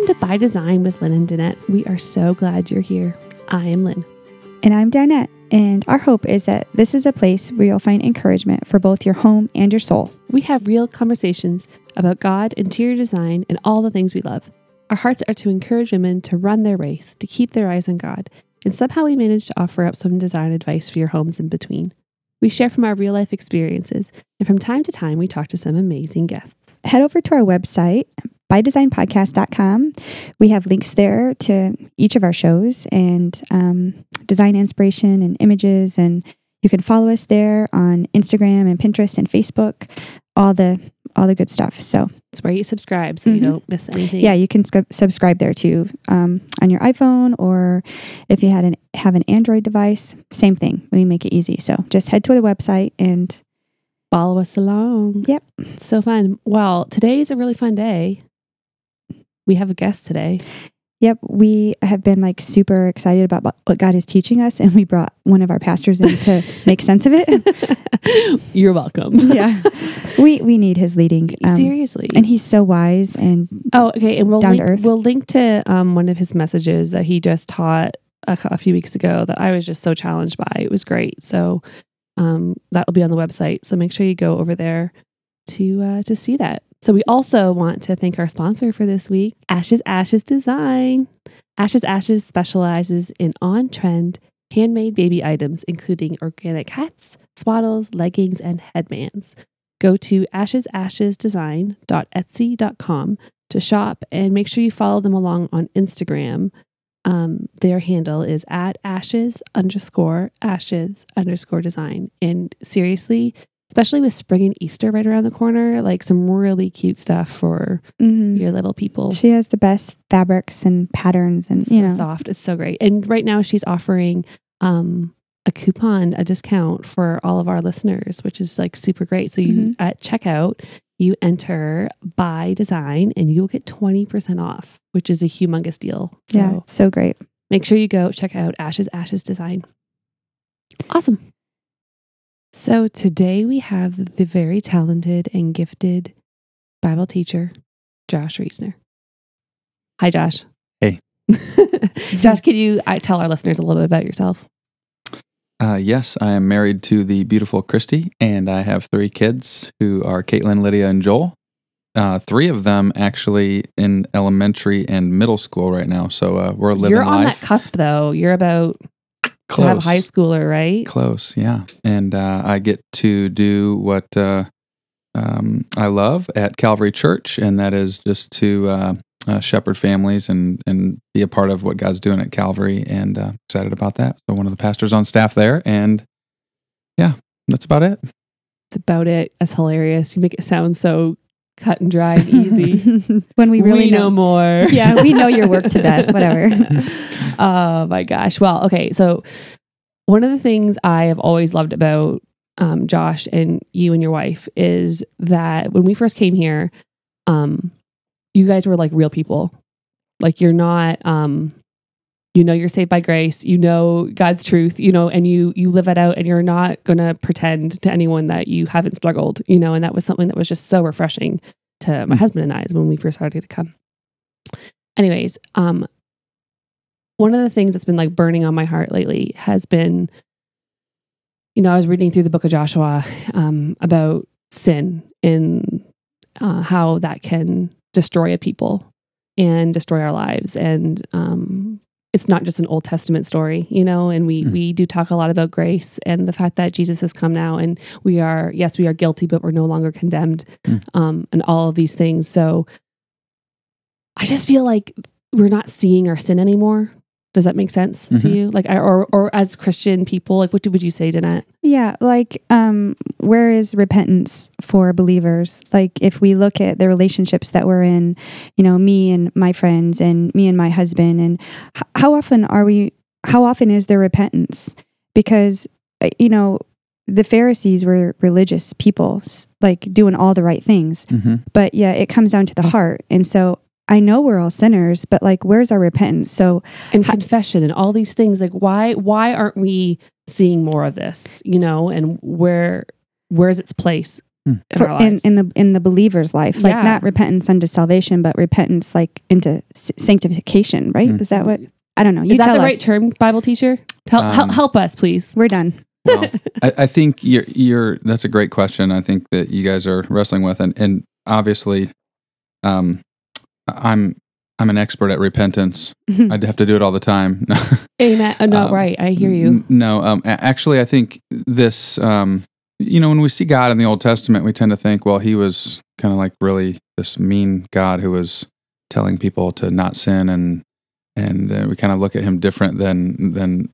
Welcome to By Design with Lynn and Danette. We are so glad you're here. I am Lynn. And I'm Danette. And our hope is that this is a place where you'll find encouragement for both your home and your soul. We have real conversations about God, interior design, and all the things we love. Our hearts are to encourage women to run their race, to keep their eyes on God, and somehow we manage to offer up some design advice for your homes in between. We share from our real life experiences, and from time to time, we talk to some amazing guests. Head over to our website, bydesignpodcast.com. We have links there to each of our shows and um, design inspiration and images. And you can follow us there on Instagram and Pinterest and Facebook, all the all the good stuff. So It's where you subscribe so you Mhm. don't miss anything. yeah, you can sc- subscribe there too um, on your iPhone or if you had an have an Android device, same thing. We make it easy. So just head to the website and Follow us along. Yep. So fun. Well, today is a really fun day. We have a guest today. Yep, we have been like super excited about what- God is teaching us, and we brought one of our pastors in to make sense of it. You're welcome. yeah, we we need his leading, um, Seriously. and he's so wise and oh, okay. And we'll link, earth. we'll link to um, one of his messages that he just taught a, a few weeks ago that I was just so challenged by. It was great. So um, that will be on the website. So make sure you go over there to uh, to see that. So we also want to thank our sponsor for this week, Ashes Ashes Design. Ashes Ashes specializes in on-trend handmade baby items, including organic hats, swaddles, leggings, and headbands. Go to ashesashesdesign.etsy.com to shop and make sure you follow them along on Instagram. Um, their handle is at ashes underscore ashes underscore design. And seriously, especially with spring and Easter right around the corner, like some really cute stuff for mhm. your little people. she has the best fabrics and patterns, and so you know, soft. It's so great. And right now she's offering um a coupon, a discount for all of our listeners, which is like super great. So you Mhm. at checkout, you enter by design and you'll get 20% off, which is a humongous deal. So yeah, so great. make sure you go check out Ashes Ashes Design. Awesome. So today we have the very talented and gifted Bible teacher, Josh Reisner. Hi, Josh. Hey. Josh, could you uh, tell our listeners a little bit about yourself? Uh, yes, I am married to the beautiful Christy, and I have three kids who are Caitlin, Lydia, and Joel. Uh, three of them actually in elementary and middle school right now. So uh, we're living You're on life that cusp, though. You're about to have a high schooler, right? Close, yeah. And uh, I get to do what uh, um, I love at Calvary Church, and that is just to uh, uh, shepherd families and and be a part of what God's doing at Calvary. And uh, excited about that. So one of the pastors on staff there, and yeah, that's about it. It's about it. That's hilarious. You make it sound so cut and dry and easy. when we really know. more. yeah, we know your work to death. Whatever. oh my gosh. Well, okay. So, one of the things I have always loved about um, Josh and you and your wife is that when we first came here, um, you guys were like real people. Like, you're not, um, you know, you're saved by grace, you know, God's truth, you know, and you, you live it out and you're not going to pretend to anyone that you haven't struggled, you know, and that was something that was just so refreshing to my Mm. husband and I when we first started to come. Anyways, um, one of the things that's been like burning on my heart lately has been, you know, I was reading through the book of Joshua um, about sin and uh, how that can destroy a people and destroy our lives. And um, it's not just an Old Testament story, you know, and we, Mhm. we do talk a lot about grace and the fact that Jesus has come now and we are, yes, we are guilty, but we're no longer condemned Mm. um, and all of these things. So I just feel like we're not seeing our sin anymore. Does that make sense to Mhm. you? Like, I, or or as Christian people, like, what do, would you say, Danette? Yeah, like um where is repentance for believers? Like if we look at the relationships that we're in, you know, me and my friends and me and my husband and h- how often are we how often is there repentance? Because uh, you know, the Pharisees were religious people, like doing all the right things. Mm-hmm. But yeah, it comes down to the heart. And so I know we're all sinners, but like where's our repentance? So And Ha- confession and all these things. Like, why why aren't we seeing more of this? You know, and where where's its place Hmm. in for, our in, lives. in the in the believer's life like Yeah. not repentance unto salvation but repentance like into s- sanctification right Mm. is that what i don't know you Is that tell the us. right term, Bible teacher? Help, help, Um, help us, please. we're done Well, I, I think you're, you're. That's a great question. I think that you guys are wrestling with, and and obviously, um, I'm I'm an expert at repentance. I'd have to do it all the time. Amen. Oh, no, Um, right. I hear you. N- No, um, actually, I think this. Um, you know, when we see God in the Old Testament, we tend to think, well, he was kind of like really this mean God who was telling people to not sin, and and uh, we kind of look at him different than than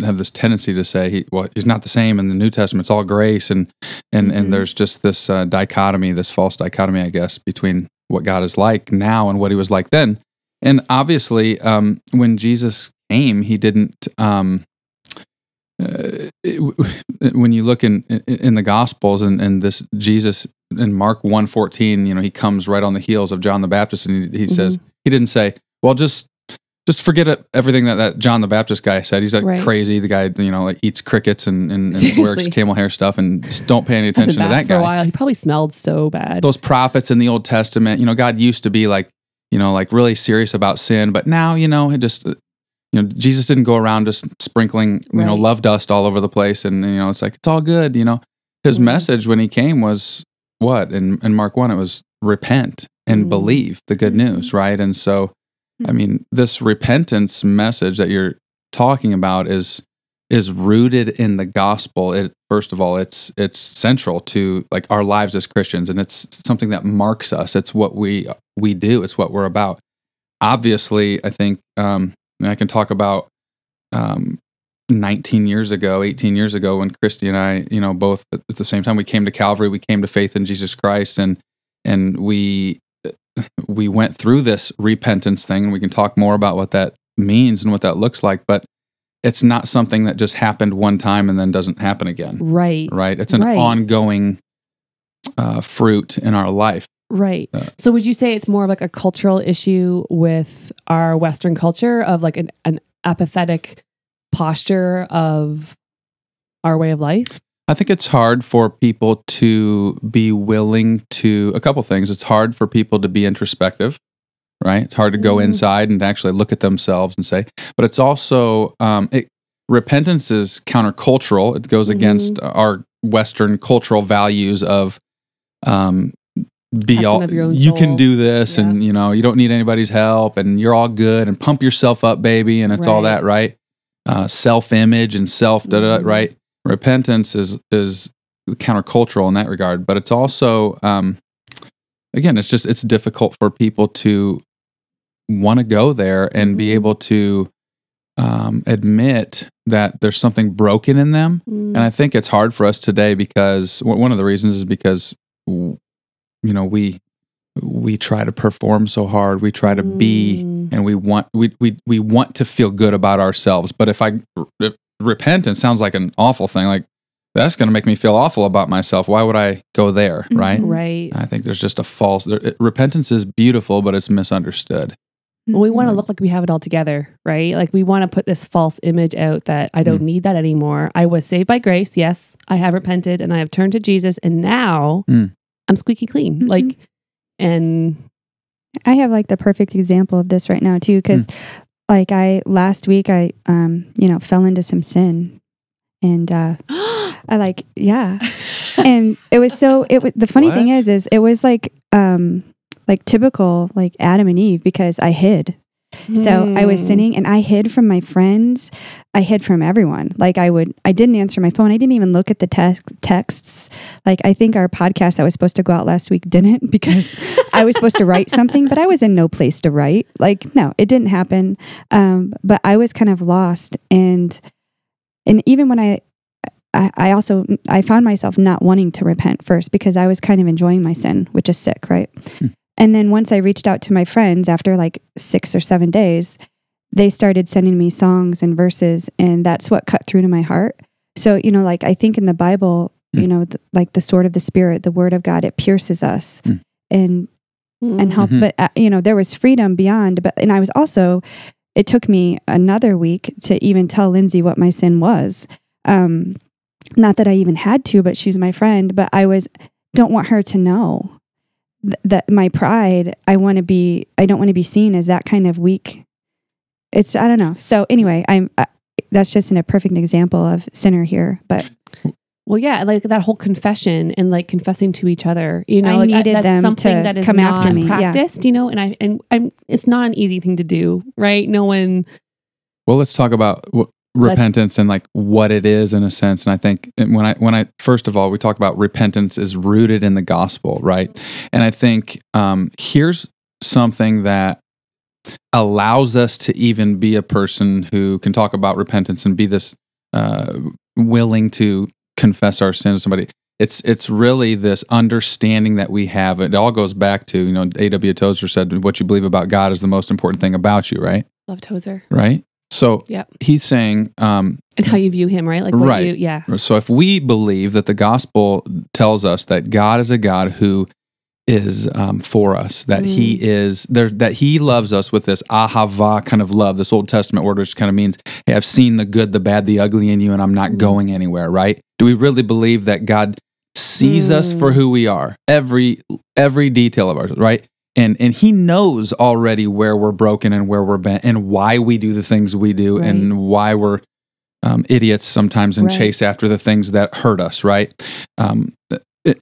have this tendency to say he well he's not the same in the New Testament. It's all grace, and and Mhm. and there's just this uh, dichotomy, this false dichotomy, I guess, between what God is like now and what he was like then. And obviously, um, when Jesus came, he didn't. Um, uh, it- when you look in in the Gospels and, and this Jesus in Mark one fourteen, you know, he comes right on the heels of John the Baptist, and he, he says he didn't say, "Well, just just forget it, everything that, that John the Baptist guy said." He's like Right. crazy. The guy, you know, like eats crickets and, and, and wears camel hair stuff, and just don't pay any attention to that for a guy while. He probably smelled so bad. those prophets in the Old Testament, you know, God used to be like, you know, like really serious about sin, but now, you know, it just, uh, you know, Jesus didn't go around just sprinkling, you know, love dust all over the place, and you know, it's like it's all good, you know. His Mhm. message when he came was what in in Mark one, it was repent and Mhm. believe the good news, right? And so, I mean, this repentance message that you're talking about is is rooted in the gospel. It first of all, it's it's central to like our lives as Christians, and it's something that marks us. It's what we we do. It's what we're about. Obviously, I think um, I can talk about um, 19 years ago, 18 years ago, when Christy and I, you know, both at the same time, we came to Calvary, we came to faith in Jesus Christ, and and we we went through this repentance thing, and we can talk more about what that means and what that looks like. But it's not something that just happened one time and then doesn't happen again, right. right? It's an Right. ongoing uh, fruit in our life. Right. Uh, so would you say it's more of like a cultural issue with our Western culture of like an, an apathetic posture of our way of life? I think it's hard for people to be willing to a couple things. It's hard for people to be introspective, right? It's hard to go Mhm. inside and actually look at themselves and say, but it's also um, it, repentance is countercultural. It goes Mhm. against our Western cultural values of um, be Captain all of your own you can do this, and you know you don't need anybody's help, and you're all good, and pump yourself up, baby, and it's all that, right? Uh, self image and self da da Mhm. right repentance is is countercultural in that regard but it's also um again it's just it's difficult for people to want to go there and be Mhm. able to um, admit that there's something broken in them and i think it's hard for us today because one one of the reasons is because w- you know we we try to perform so hard we try to be Mm. and we want we, we we want to feel good about ourselves but if i if repentance sounds like an awful thing like that's going to make me feel awful about myself why would i go there Mhm. right Right. i think there's just a false there, it- repentance is beautiful but it's misunderstood Well, we want to Mhm. look like we have it all together, right? Like we want to put this false image out that I don't need that anymore. I was saved by grace. Yes, I have repented and I have turned to Jesus, and now Mm. I'm squeaky clean. Mhm. Like, and I have like the perfect example of this right now too, because like I last week I um you know fell into some sin, and uh I like yeah, and it was so it was the funny thing is is it was like um like typical like Adam and Eve because I hid. So I was Hmm. sinning and I hid from my friends. I hid from everyone. Like I would, I didn't answer my phone. I didn't even look at the tex- texts. Like I think our podcast that was supposed to go out last week didn't because I was supposed to write something, but I was in no place to write. Like no, it didn't happen. Um, but I was kind of lost, and and even when I, I, I also I found myself not wanting to repent first because I was kind of enjoying my sin, which is sick, right? And then once I reached out to my friends after like six or seven days, they started sending me songs and verses, and that's what cut through to my heart. So, you know, like I think in the Bible, you Mm. know, th- like the sword of the Spirit, the word of God, it pierces us Mm. and and help. Mhm. But uh, you know, there was freedom beyond. But and I was also. It took me another week to even tell Lindsay what my sin was. Um, not that I even had to, but she's my friend. But I was don't want her to know th- that my pride. I want to be. I don't want to be seen as that kind of weak. It's I don't know. So anyway, I'm. Uh, that's just an, a perfect example of sinner here, but Well, yeah, like that whole confession and like confessing to each other. You know, I like, needed that's them something to that is come not after me, yeah. practiced. You know, and I and I'm. It's not an easy thing to do, right? No one. Well, let's talk about repentance and like what it is in a sense. And I think when I when I first of all we talk about repentance is rooted in the gospel, right? And I think um, here's something that allows us to even be a person who can talk about repentance and be this uh, willing to confess our sins to somebody. It's it's really this understanding that we have. It all goes back to you know A.W. Tozer said, "What you believe about God is the most important thing about you." Right, Love Tozer right. So Yep. he's saying, um, and how you view him, right? Like Right. you, yeah, so if we believe that the gospel tells us that God is a God who is um, for us, that He is there, that He loves us with this ahava kind of love, this Old Testament word, which kind of means, "Hey, I've seen the good, the bad, the ugly in you, and I'm not Mm. going anywhere." Right? Do we really believe that God sees us Mm. for who we are, every every detail of ours, right? And and He knows already where we're broken and where we're bent, and why we do the things we do, Right. and why we're um, idiots sometimes and Right. chase after the things that hurt us, right? Um,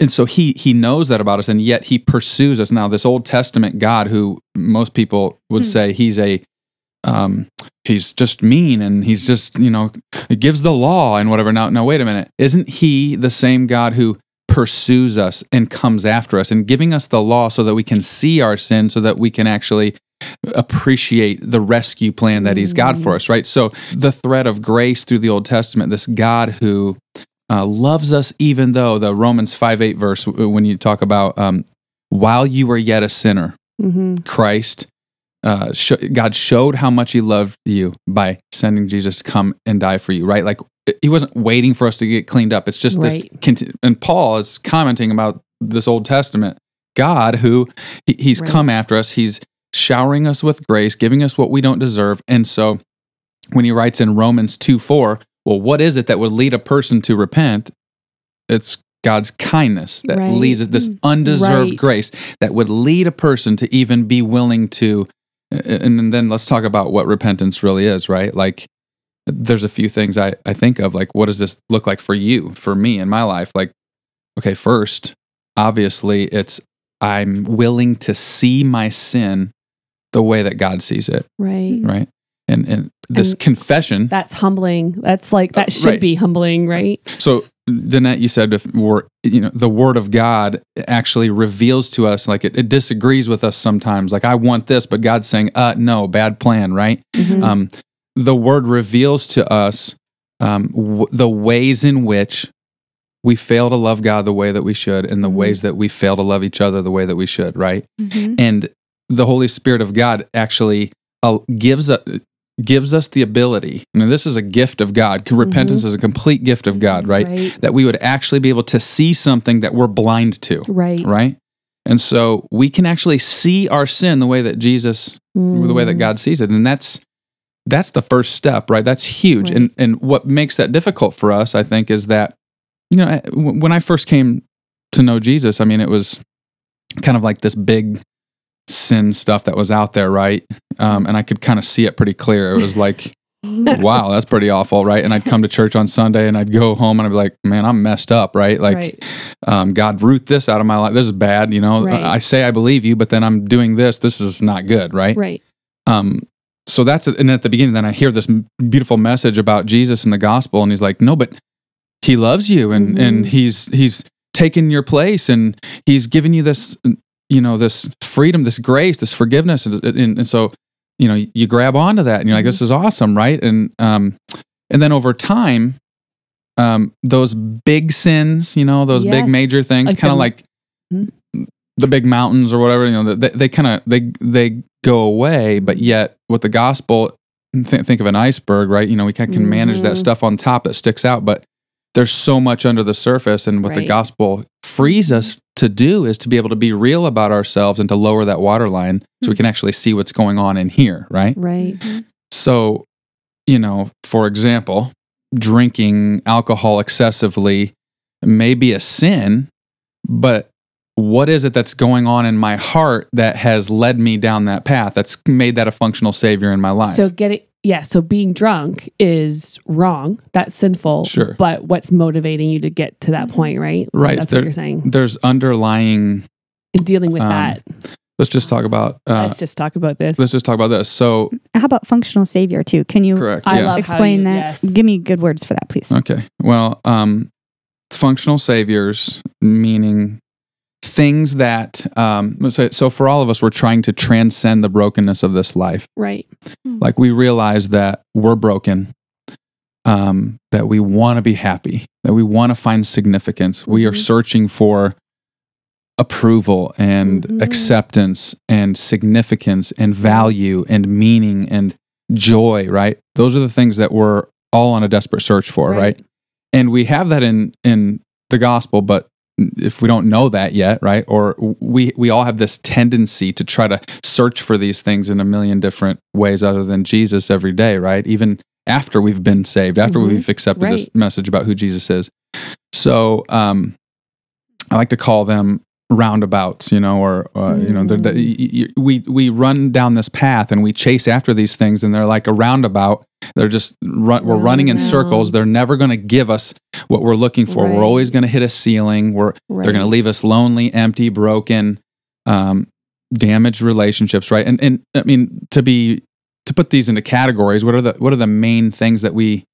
and so he he knows that about us, and yet he pursues us. Now, this Old Testament God, who most people would Hmm. say he's a um, he's just mean and he's just you know he gives the law and whatever. Now, now wait a minute, isn't he the same God who pursues us and comes after us and giving us the law so that we can see our sin, so that we can actually appreciate the rescue plan that he's got for us, right? So the thread of grace through the Old Testament, this God who uh, loves us, even though the Romans 5 8 verse, when you talk about um, while you were yet a sinner, hmm Christ, uh, sh- God showed how much he loved you by sending Jesus to come and die for you, right? Like he wasn't waiting for us to get cleaned up. It's just this, Right. conti- and Paul is commenting about this Old Testament God who he, he's Right. come after us. He's showering us with grace, giving us what we don't deserve. And so when he writes in Romans 2 4, well, what is it that would lead a person to repent? It's God's kindness that Right. leads this mm, undeserved Right. grace that would lead a person to even be willing to. And then let's talk about what repentance really is, right? Like, there's a few things I, I think of, like, what does this look like for you, for me in my life? Like, okay, first, obviously, it's I'm willing to see my sin the way that God sees it, right. right? And and this And confession. That's humbling. That's like that Uh, should right. be humbling, right? So, Danette, you said if we're, you know, the word of God actually reveals to us, like it, it disagrees with us sometimes. Like, I want this, but God's saying, uh, no, bad plan, right? Mhm. Um, the word reveals to us um, w- the ways in which we fail to love God the way that we should, and the Mhm. ways that we fail to love each other the way that we should, right? Mhm. and the Holy Spirit of God actually uh, gives us gives us the ability. I mean, this is a gift of God. Repentance is a complete gift of God, right? Right. That we would actually be able to see something that we're blind to, Right. right? And so we can actually see our sin the way that Jesus, the way that Mm. God sees it, and that's that's the first step, right? That's huge. Right. And and what makes that difficult for us, I think, is that you know when I first came to know Jesus, I mean, it was kind of like this big sin stuff that was out there, right? Um, and I could kind of see it pretty clear. It was like, wow, that's pretty awful, right? And I'd come to church on Sunday and I'd go home and I'd be like, man, I'm messed up, right? Like, right. um, God, root this out of my life. This is bad, you know. Right. I say I believe you, but then I'm doing this. This is not good, right? Right. Um, so that's and at the beginning, then I hear this beautiful message about Jesus and the gospel, and he's like, "No, but he loves you, and Mhm. and he's he's taken your place, and he's given you this, you know, this freedom, this grace, this forgiveness, and and, and so you know you grab onto that, and you're like, Mhm. "This is awesome, right?" And um, and then over time, um, those big sins, you know, those big major things, kind of like Mhm. the big mountains or whatever, you know, they, they kind of they they go away, but yet with the gospel, th- think of an iceberg, right? You know, we can, can manage that Mhm. stuff on top that sticks out, but there's so much under the surface, and what the gospel frees us to do is to be able to be real about ourselves and to lower that waterline so we can actually see what's going on in here, right? Right. So, you know, for example, drinking alcohol excessively may be a sin, but what is it that's going on in my heart that has led me down that path that's made that a functional savior in my life So getting yeah, so being drunk is wrong. That's sinful. Sure. But what's motivating you to get to that point, right? Right. That's There- what you're saying. there's underlying And dealing with um, that. let's just talk about uh, Let's just talk about this. let's just talk about this so How about functional savior too? Can you correct I yeah. love how explain you- that? yes. Give me good words for that, please. Okay. Well, um, functional saviors meaning things that um, let's so for all of us, we're trying to transcend the brokenness of this life. right. Like we realize that we're broken, um, that we want to be happy, that we want to find significance. We are Mhm. searching for approval and Mhm. acceptance and significance and value and meaning and joy, right? Those are the things that we're all on a desperate search for, right? And we have that in in the gospel, but if we don't know that yet, right? Or we we all have this tendency to try to search for these things in a million different ways other than Jesus every day, right? Even after we've been saved, after Mhm. we've accepted this message about who Jesus is. So, um I like to call them roundabouts, you know, or uh, you know, they're, the, y- y- we we run down this path and we chase after these things, and they're like a roundabout. They're just run, we're running in circles. They're never going to give us what we're looking for. Right. We're always going to hit a ceiling. We're right. they're going to leave us lonely, empty, broken, um, damaged relationships, right? And and I mean to be to put these into categories. What are the what are the main things that we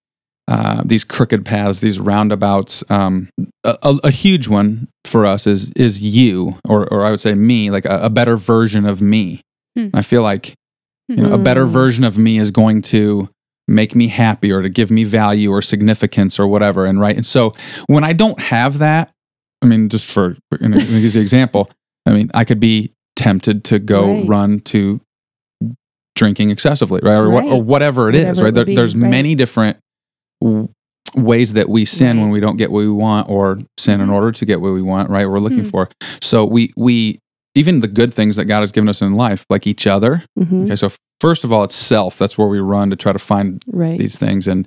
uh, these crooked paths, these roundabouts? Um, a, a, a huge one for us is is you, or or I would say me, like a, a better version of me. Hmm. I feel like you know a better Mm. version of me is going to make me happy or to give me value or significance or whatever and right and so when i don't have that i mean just for you know, to use the example i mean i could be tempted to go Right. run to drinking excessively right or, what, or whatever it is Whatever it right there, be, there's right. many different ways that we sin when we don't get what we want or sin in Mhm. order to get what we want right we're looking Hmm. for so we we even the good things that god has given us in life like each other Mhm. Okay, so first of all, it's self. That's where we run to try to find Right. these things, and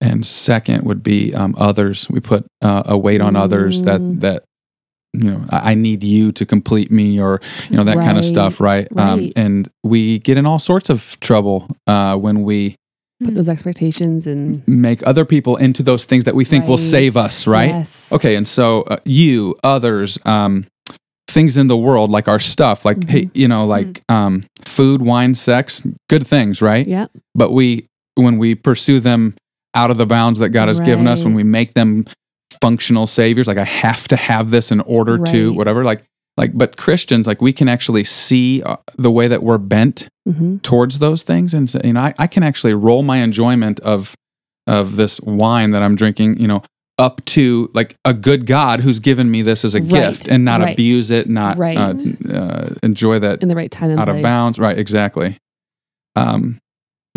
and second would be um, others. We put uh, a weight on others that Mm. that you know I, I need you to complete me, or you know that kind of stuff, right? Um, and we get in all sorts of trouble uh, when we Put those expectations and make other people into those things that we think will save us, right? Yes. Okay, and so uh, you, others, um, things in the world like our stuff, like hey, you know, like um, food, wine, sex, good things, right? Yeah. But we, when we pursue them out of the bounds that God has given us, when we make them functional saviors, like I have to have this in order to whatever, like, like, but Christians, like we can actually see uh, the way that we're bent hmm towards those things, and say, you know, I, I can actually roll my enjoyment of of this wine that I'm drinking, you know, up to like a good God who's given me this as a Right. gift, and not Right. abuse it, not Right. uh, uh, enjoy that In the right time out of bounds. Right, exactly. Um,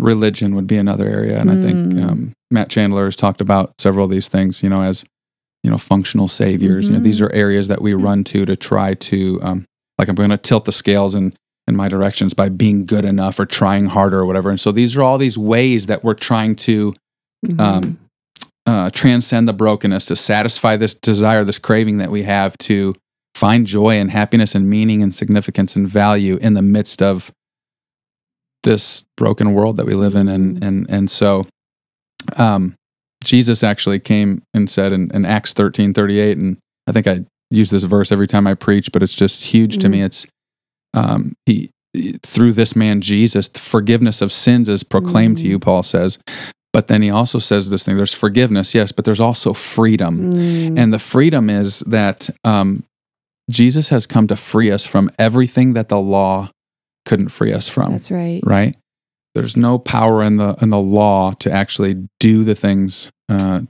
religion would be another area, and I think Mm. um, Matt Chandler has talked about several of these things. You know, as you know, functional saviors. You know, these Mhm. are areas that we run to to try to, um, like, I'm going to tilt the scales in in my directions by being good enough or trying harder or whatever. And so these are all these ways that we're trying to Mhm. um, uh, transcend the brokenness, to satisfy this desire, this craving that we have to find joy and happiness and meaning and significance and value in the midst of this broken world that we live in. And and and so, um, Jesus actually came and said in, in Acts thirteen thirty eight, and I think I use this verse every time I preach, but it's just huge to me. It's um, he through this man Jesus, the forgiveness of sins is proclaimed to Mm. you. Paul says, but then he also says this thing: there's forgiveness, yes, but there's also freedom. Mm. And the freedom is that um, Jesus has come to free us from everything that the law couldn't free us from. That's right. Right? There's no power in the in the law to actually do the things uh,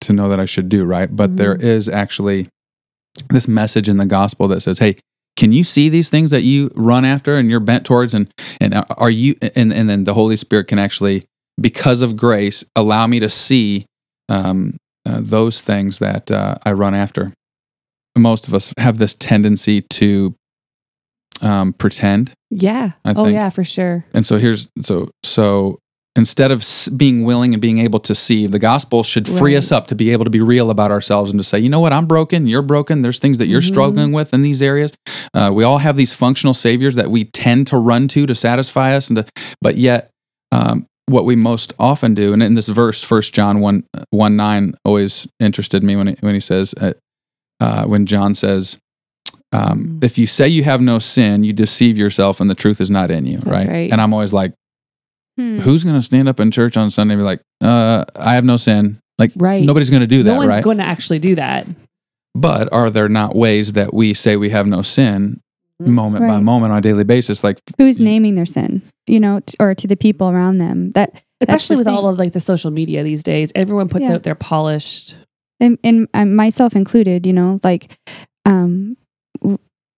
to know that I should do. Right? But there Mhm. is actually this message in the gospel that says, "Hey." Can you see these things that you run after and you're bent towards, and and are you and and then the Holy Spirit can actually, because of grace, allow me to see um, uh, those things that uh, I run after. Most of us have this tendency to um, pretend, Yeah. Oh yeah, for sure. and so here's so so instead of being willing and being able to see, the gospel should free Right. us up to be able to be real about ourselves and to say, you know what, I'm broken, you're broken. There's things that you're Mhm. struggling with in these areas. Uh, we all have these functional saviors that we tend to run to to satisfy us, and to, but yet. Um, what we most often do, and in this verse, First John 1, 1 9, always interested me when he, when he says, uh, uh, when John says, um, Mm. if you say you have no sin, you deceive yourself and the truth is not in you, right? right. And I'm always like, Hmm. who's going to stand up in church on Sunday and be like, uh, I have no sin? Like, Right. nobody's going to do that, no one's right? going to actually do that. but are there not ways that we say we have no sin Mm-hmm. moment by moment on a daily basis? Like, Who's naming their sin? You know, t- or to the people around them. That Especially the with all of like the social media these days, everyone puts Yeah. out their polished. and, and um, myself included, you know, like um, w-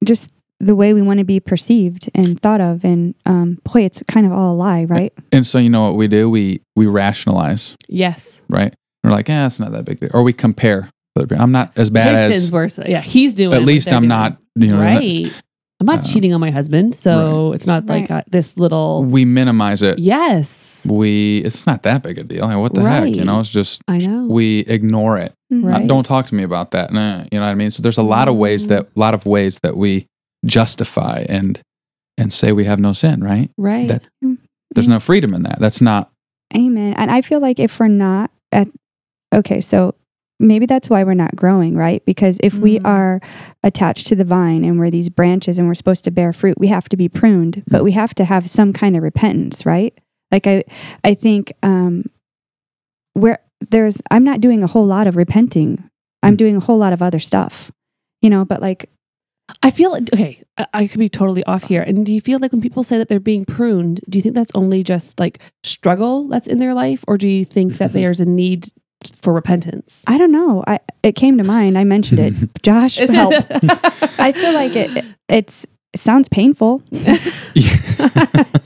just the way we want to be perceived and thought of, and um, boy, it's kind of all a lie, right? and so you know what we do? We we rationalize, Yes, right? We're like, yeah, it's not that big, deal. or we compare. I'm not as bad his as. sin's worse. Yeah, he's doing. At least I'm doing. not. You know, right. I'm not uh, cheating on my husband, so it's not like Right. uh, this little. We minimize it. Yes, We it's not that big a deal. Like, what the heck? You know, it's just I know. we ignore it. Mhm. Uh, don't talk to me about that. Nah, you know what I mean? So there's a lot of ways Mm. that a lot of ways that we justify and and say we have no sin, right? right. that- There's no freedom in that. That's not Amen. And I feel like if we're not at, okay, so maybe that's why we're not growing, right? Because if we Mm. are attached to the vine and we're these branches and we're supposed to bear fruit, we have to be pruned, but we have to have some kind of repentance, right? Like I, I think um, where there's, I'm not doing a whole lot of repenting. I'm Mm. doing a whole lot of other stuff, you know. But like, I feel like okay. I, I could be totally off here. And do you feel like when people say that they're being pruned, do you think that's only just like struggle that's in their life, or do you think that there's a need for repentance? I don't know. I it came to mind. I mentioned it. Josh, help. I feel like it. It's it sounds painful.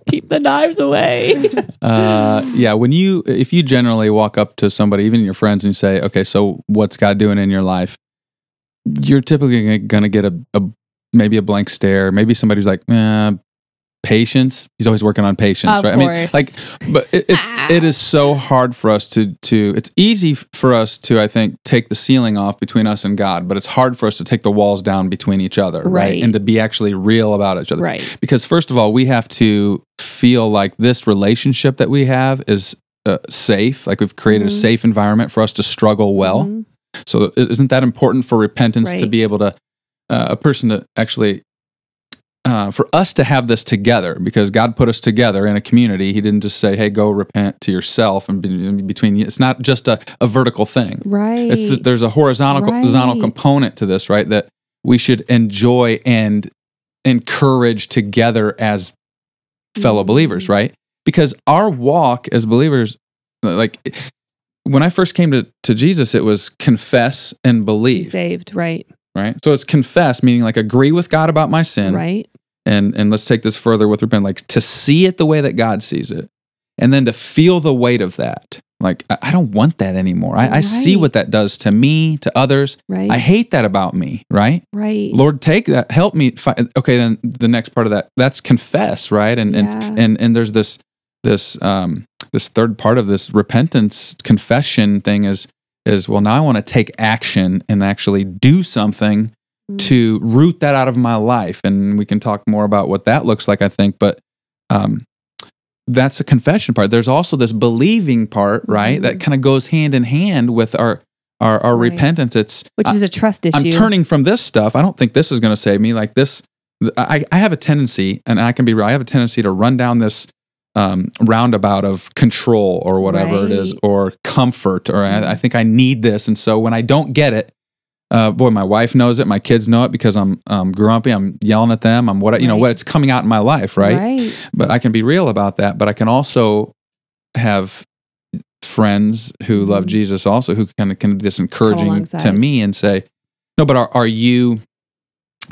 Keep the knives away. uh yeah, when you if you generally walk up to somebody, even your friends, and you say, Okay, so what's God doing in your life? You're typically gonna get a, a maybe a blank stare, maybe somebody's like, eh, patience. He's always working on patience, of right? course. I mean, like but it, it's it is so hard for us to to it's easy for us to i think take the ceiling off between us and god but it's hard for us to take the walls down between each other right, Right. and to be actually real about each other right. because first of all we have to feel like this relationship that we have is uh, safe like we've created Mhm. a safe environment for us to struggle well Mhm. so isn't that important for repentance to be able to uh, a person to actually uh, for us to have this together because God put us together in a community. He didn't just say, "Hey, go repent to yourself and be, between." you. It's not just a, a vertical thing. Right. It's the, there's a horizontal horizontal component to this, right? That we should enjoy and encourage together as fellow Mhm. believers, right? Because our walk as believers, like when I first came to, to Jesus, it was confess and Be believe, saved. Right. right? So it's confess, meaning like agree with God about my sin, Right. And and let's take this further with repent, like to see it the way that God sees it, and then to feel the weight of that. Like I, I don't want that anymore. I, I see what that does to me, to others. Right. I hate that about me, right? right. Lord, take that, help me. Fi- okay, then the next part of that, that's confess, right? And Yeah. and and and there's this this um this third part of this repentance confession thing is is well now I want to take action and actually do something Mm. to root that out of my life, and we can talk more about what that looks like. I think, but um, that's the confession part. There's also this believing part, right? That Mhm. kind of goes hand in hand with our our, our Right. repentance. It's Which is a trust issue. I'm turning from this stuff. I don't think this is going to save me. Like this, I, I have a tendency, and I can be real. I have a tendency to run down this um, roundabout of control or whatever it is, or comfort, or Mhm. I, I think I need this. And so when I don't get it, uh, boy, my wife knows it. My kids know it because I'm um, grumpy. I'm yelling at them. I'm what you know Right. what it's coming out in my life, right? Right. But I can be real about that. But I can also have friends who love Mhm. Jesus also who kind of can be this encouraging to me and say, no, but are, are you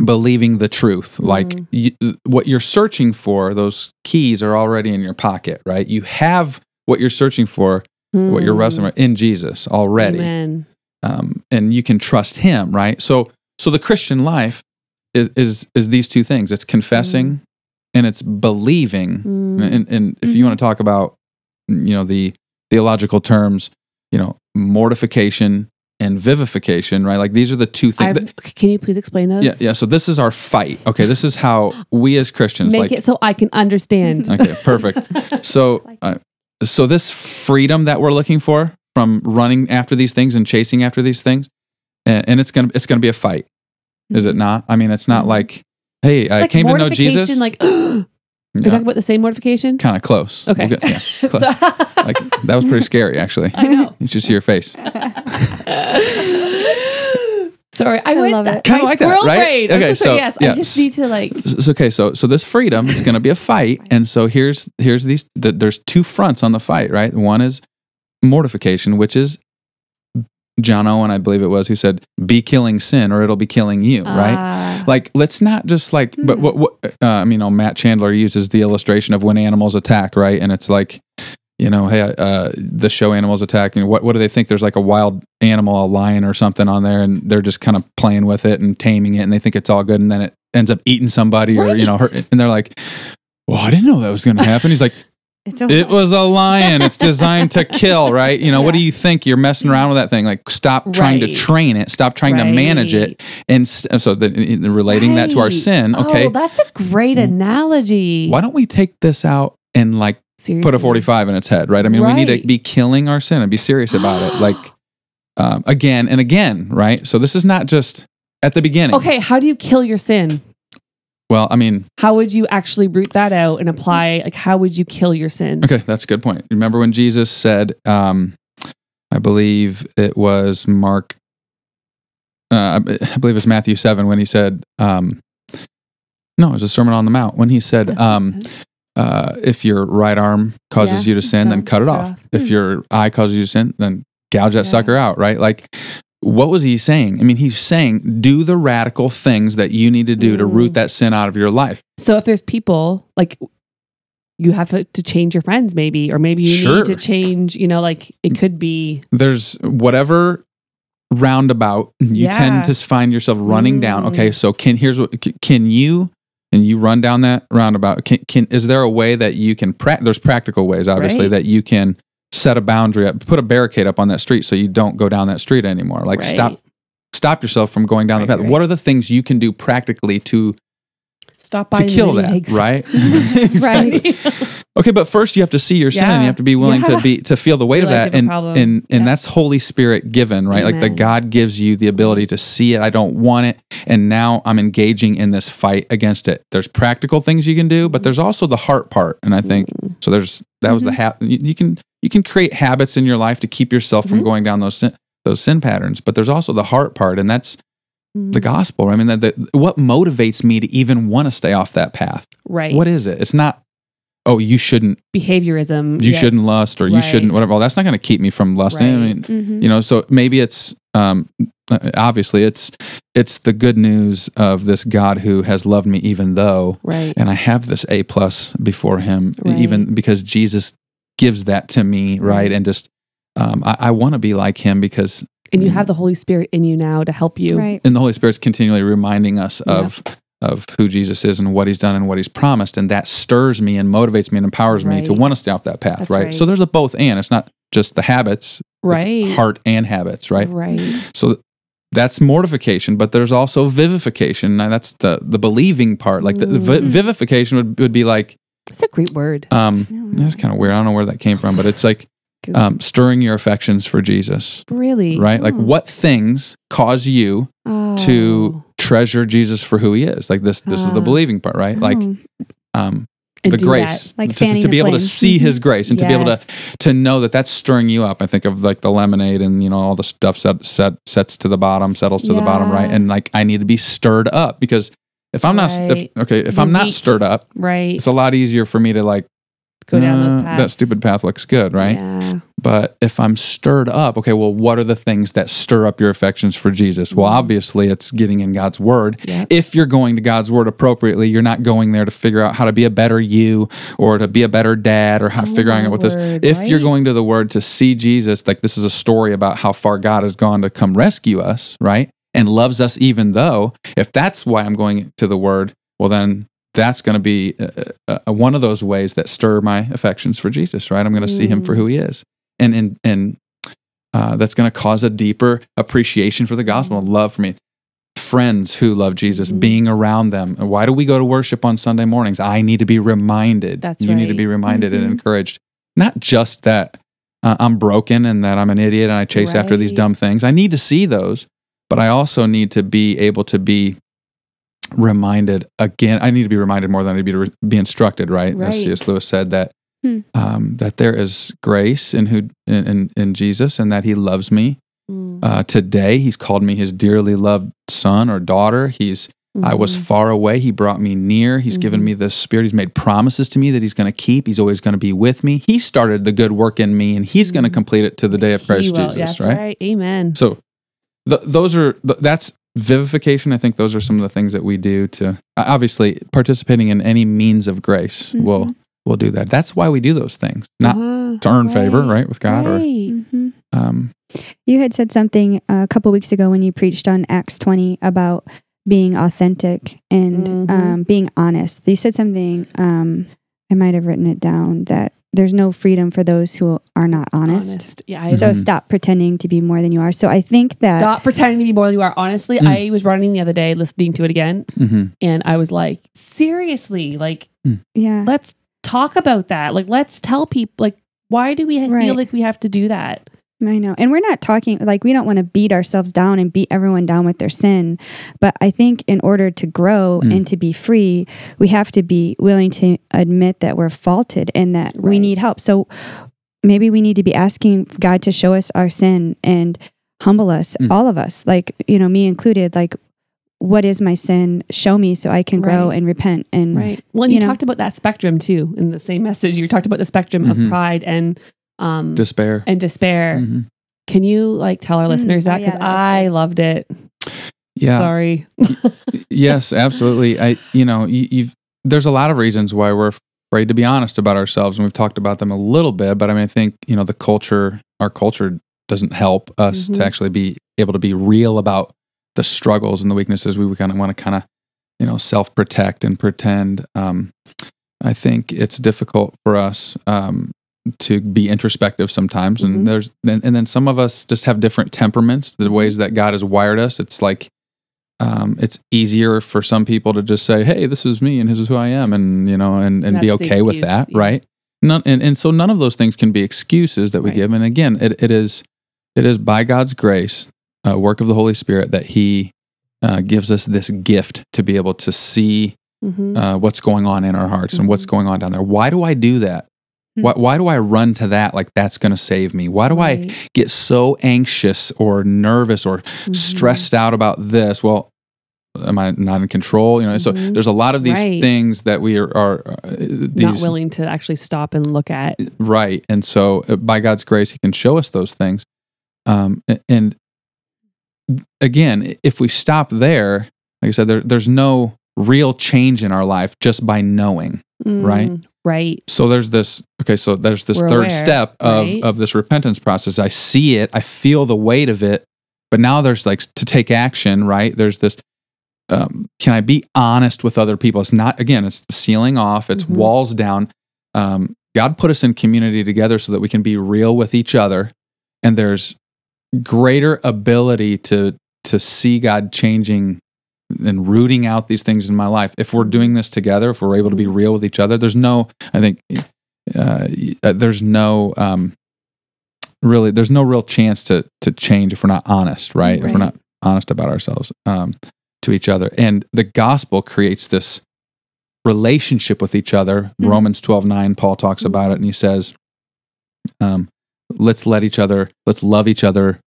believing the truth? Like Mm. you, what you're searching for, those keys are already in your pocket, right? You have what you're searching for, what you're Mm. wrestling with in Jesus already. Amen. Um, and you can trust him, right? So, so the Christian life is, is, is these two things. It's confessing and it's believing Mm. and, and if you want to talk about you know the theological terms, you know, mortification and vivification, right? Like these are the two things. I've- can you please explain those? yeah, yeah. So this is our fight. Okay, this is how we as Christians Make like. it so I can understand. okay, perfect. So, uh, so this freedom that we're looking for from running after these things and chasing after these things, and, and it's gonna it's gonna be a fight, is it not? I mean, it's not Mhm. like, hey, I like came to know Jesus. Like, are you yeah, talking about the same mortification? kind of close. Okay. We'll get- yeah, close. Like that was pretty scary, actually. I know. You should see your face. Sorry, I, went love that, it. Kinda my like that, right? brain. I'm Okay, so so, yes, I just need to like. S- okay, so so this freedom is going to be a fight, and so here's here's these. The, there's two fronts on the fight, right? One is mortification, which is John Owen, I believe it was, who said, "Be killing sin, or it'll be killing you." right? ah, Like, let's not just like. But what? what uh, I mean, you know, Matt Chandler uses the illustration of when animals attack, right? And it's like. You know, hey, uh, the show Animals Attack. And what what do they think? There's like a wild animal, a lion or something on there, and they're just kind of playing with it and taming it, and they think it's all good, and then it ends up eating somebody, or you know, hurt, and they're like, "Well, I didn't know that was going to happen." He's like, "It was a lion. It's designed to kill, right? You know, what do you think? You're messing around with that thing. Like, stop trying to train it. Stop trying to manage it, and so the, relating that to our sin. Okay, Oh, that's a great analogy. why don't we take this out and like Seriously. put a 45 in its head, right? I mean, we need to be killing our sin and be serious about it, like um, again and again, right? So this is not just at the beginning. Okay, how do you kill your sin? Well, I mean, How would you actually root that out and apply? Like, how would you kill your sin? okay, that's a good point. Remember when Jesus said, um, I believe it was Mark, uh, I believe it was Matthew 7 when he said, um, no, it was a Sermon on the Mount when he said, um, uh, if your right arm causes Yeah, you to sin, then cut it off. off. If your eye causes you to sin, then gouge that Yeah. sucker out, right? Like, what was he saying? I mean, he's saying, do the radical things that you need to do to Mm. root that sin out of your life. So if there's people like you have to to change your friends, maybe, or maybe you Sure. need to change. You know, like it could be There's whatever roundabout you Yeah. tend to find yourself running down. Mm. Okay, so can here's what can you and you run down that roundabout? Can, can is there a way that you can? Pra- there's practical ways, obviously, Right. that you can set a boundary up, put a barricade up on that street so you don't go down that street anymore. Like Right. stop stop yourself from going down Right, the path. right. What are the things you can do practically to stop to kill that? eggs. Right. Right. Okay, but first you have to see your sin and you have to be willing Yeah. to be to feel the weight Realize of that. And problem. and and Yeah. that's Holy Spirit given, right? Like that Amen. God gives you the ability to see it. I don't want it. And now I'm engaging in this fight against it. There's practical things you can do, but there's also the heart part. And I think Mm. so there's that was the Mm-hmm. ha- you, you can you can create habits in your life to keep yourself from Mhm. going down those sin, those sin patterns, but there's also the heart part and that's the gospel. I mean that, that what motivates me to even want to stay off that path? right. What is it? It's not oh, you shouldn't behaviorism? you Yeah. shouldn't lust or you Right. shouldn't whatever. Well, that's not going to keep me from lusting. I Right. mean, Mhm. you know, so maybe it's um, uh, obviously it's it's the good news of this God who has loved me even though, Right. and I have this A plus before Him, Right. even because Jesus gives that to me, right? Right. And just um, I, I want to be like Him because And you have the Holy Spirit in you now to help you. Right. and the Holy Spirit's continually reminding us Yeah. of of who Jesus is and what He's done and what He's promised, and that stirs me and motivates me and empowers me to want to stay off that path, right? right. So there's a both and. It's not just the habits, Right. it's heart and habits, right? Right. So that's mortification, but there's also vivification. And that's the the believing part. Like the, the vi- Mm. vivification would, would be like, It's a great word. um, that's kind of weird. I don't know where that came from, but it's like um, stirring your affections for Jesus, really. right? Like Oh. what things cause you Oh. to treasure Jesus for who He is? Like this, this is the Ah. believing part, right? Like Oh. um, the grace, Like to, to, to be able to see His grace and to be able to to know that that's stirring you up. I think of like the lemonade and you know all the stuff set, set sets to the bottom, settles to the bottom, right? And like I need to be stirred up because if I'm not if, okay, if You're I'm not stirred up, Right. it's a lot easier for me to like Go down those "Uh, paths. That stupid path looks good, right? Yeah. But if I'm stirred up, okay, well, what are the things that stir up your affections for Jesus? Well, Mhm. obviously, it's getting in God's word. Yeah. If you're going to God's word appropriately, you're not going there to figure out how to be a better you or to be a better dad or how Oh, figuring out what this. word, If you're going to the word to see Jesus, like this is a story about how far God has gone to come rescue us, right? And loves us even though, if that's why I'm going to the word, well, then that's going to be uh, uh, one of those ways that stir my affections for Jesus, right? I'm going to see him for Mm. who he is. And, and, and, uh, that's going to cause a deeper appreciation for the gospel and love for me. Friends who love Jesus, Mhm. being around them. And Why do we go to worship on Sunday mornings? I need to be reminded. That's you need to be reminded and Mhm. encouraged. Not just that uh, I'm broken and that I'm an idiot and I chase after these dumb things. I need to see those, but I also need to be able to be reminded again. I need to be reminded more than I need to be, re- be instructed. Right? Right. As C.S. Lewis said that Hmm. um, that there is grace in who in, in, in Jesus and that He loves me. Mm. Uh, today, He's called me His dearly loved son or daughter. He's I was Mhm. far away. He brought me near. He's given Mhm. me the Spirit. He's made promises to me that He's going to keep. He's always going to be with me. He started the good work in me, and He's going to complete it to the day of Christ. Jesus. That's right? right. Amen. So, th- those are th- that's vivification. I think those are some of the things that we do to obviously participating in any means of grace. will Mhm. will do that. That's why we do those things, not Uh-huh. to earn favor, Right. right, with God, or Right. Mhm. um, You had said something a couple weeks ago when you preached on Acts 20 about being authentic and Mhm. um, being honest. You said something, um, I might have written it down, that there's no freedom for those who are not honest. Yeah. I So Mhm. stop pretending to be more than you are. So I think that Stop pretending to be more than you are. Honestly, Mm. I was running the other day listening to it again, mhm. and I was like, seriously, like, yeah, let's talk about that. Like, let's tell people, like, why do we Right. feel like we have to do that? I know. And we're not talking like we don't want to beat ourselves down and beat everyone down with their sin. But I think in order to grow Mm. and to be free, we have to be willing to admit that we're faulted and that we need help. So maybe we need to be asking God to show us our sin and humble us, Mm. all of us, like, you know, me included, like, what is my sin? Show me so I can grow Right. and repent. And Right. Well, and You you, know. talked about that spectrum too in the same message. You talked about the spectrum Mhm. of pride and um despair. and despair. Mhm. Can you like tell our Mm, listeners oh, that because that was I good. loved it. Yeah. Sorry. yes, absolutely. I, you know, you, you've there's a lot of reasons why we're afraid to be honest about ourselves, and we've talked about them a little bit. But I mean, I think you know the culture, our culture doesn't help us Mhm. to actually be able to be real about the struggles and the weaknesses. We kind of want to kind of you know self protect and pretend. Um, I think it's difficult for us um, to be introspective sometimes, and there's and, and then some of us just have different temperaments. The ways that God has wired us, it's like um, it's easier for some people to just say, "Hey, this is me, and this is who I am," and you know, and, and be okay with that, yeah. right? None, and, and so none of those things can be excuses that we Right. give. And again, it, it is it is by God's grace, uh, work of the Holy Spirit, that He uh, gives us this gift to be able to see Mhm. uh, what's going on in our hearts and what's Mhm. going on down there. Why do I do that? Hmm. Why, why do I run to that like that's going to save me? Why do I get so anxious or nervous or Mhm. stressed out about this? Well, am I not in control? You know, so Mhm. there's a lot of these Right. things that we are, are uh, these not willing to actually stop and look at. right, and so uh, by God's grace, He can show us those things. Um, and again, if we stop there, like I said, there, there's no real change in our life just by knowing. Right. Mm, Right. So there's this okay, so there's this We're third aware, step of right? of this repentance process. I see it, I feel the weight of it, but now there's like to take action, right? There's this um, can I be honest with other people? It's not again, it's the ceiling off, it's Mhm. walls down. Um, God put us in community together so that we can be real with each other, and there's greater ability to to see God changing and rooting out these things in my life. If we're doing this together, if we're able to be real with each other, there's no, I think, uh, uh, there's no, um, really, there's no real chance to to change if we're not honest, right? If we're not honest about ourselves um, to each other, and the gospel creates this relationship with each other. Mhm. Romans twelve nine, Paul talks about it, and he says, um, "Let's let each other, let's love each other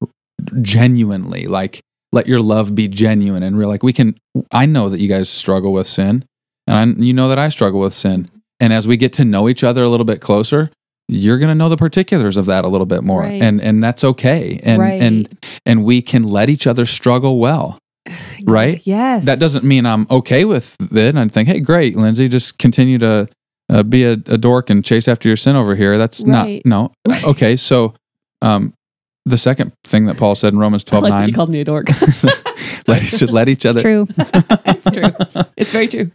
genuinely, like." Let your love be genuine and real. Like we can, I know that you guys struggle with sin, and I, you know that I struggle with sin. And as we get to know each other a little bit closer, you're going to know the particulars of that a little bit more, Right. and and that's okay. And right. and and we can let each other struggle well. right? Yes. That doesn't mean I'm okay with it. And I think, hey, great, Lindsay, just continue to uh, be a, a dork and chase after your sin over here. That's Right. not no. Okay, so um, the second thing that Paul said in Romans I twelve like nine. you called me a dork. let each, let each It's other true. it's true. It's very true.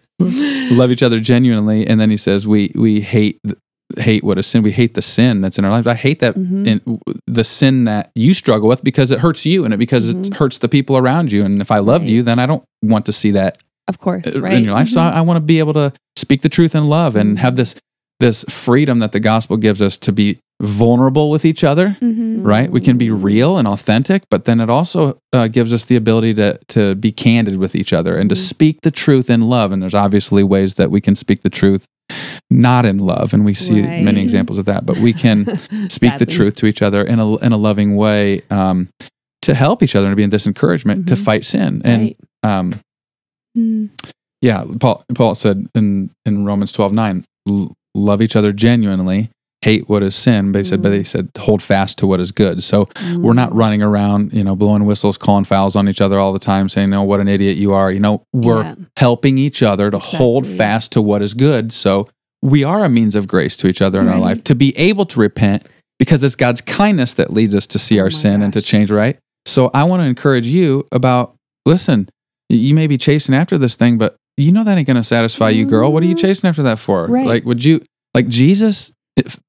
love each other genuinely and then he says we we hate hate what is sin we hate the sin that's in our lives i hate that Mhm. in the sin that you struggle with because it hurts you and it because it Mhm. hurts the people around you and if i loved Right. you then i don't want to see that Of course, right? in your life so Mhm. i, I want to be able to speak the truth in love and Mhm. have this this freedom that the gospel gives us to be vulnerable with each other Mhm. right we can be real and authentic but then it also uh, gives us the ability to to be candid with each other and to Mhm. speak the truth in love and there's obviously ways that we can speak the truth not in love and we see Right. many examples of that but we can speak the truth to each other in a in a loving way um, to help each other and to be in this encouragement to Mhm. fight sin and Right. um, Mm. yeah paul paul said in in romans 12 9 "L- love each other genuinely hate what is sin but he said but Mhm. he said hold fast to what is good. So we're not Mm. running around you know blowing whistles calling fouls on each other all the time saying oh what an idiot you are. You know we're Yeah. helping each other to hold fast to what is good. So we are a means of grace to each other in our life to be able to repent because it's god's kindness that leads us to see Oh our sin and to change right? So i want to encourage you about listen you may be chasing after this thing but you know that ain't to satisfy you girl what are you Mhm. chasing after that for Right. like would you like jesus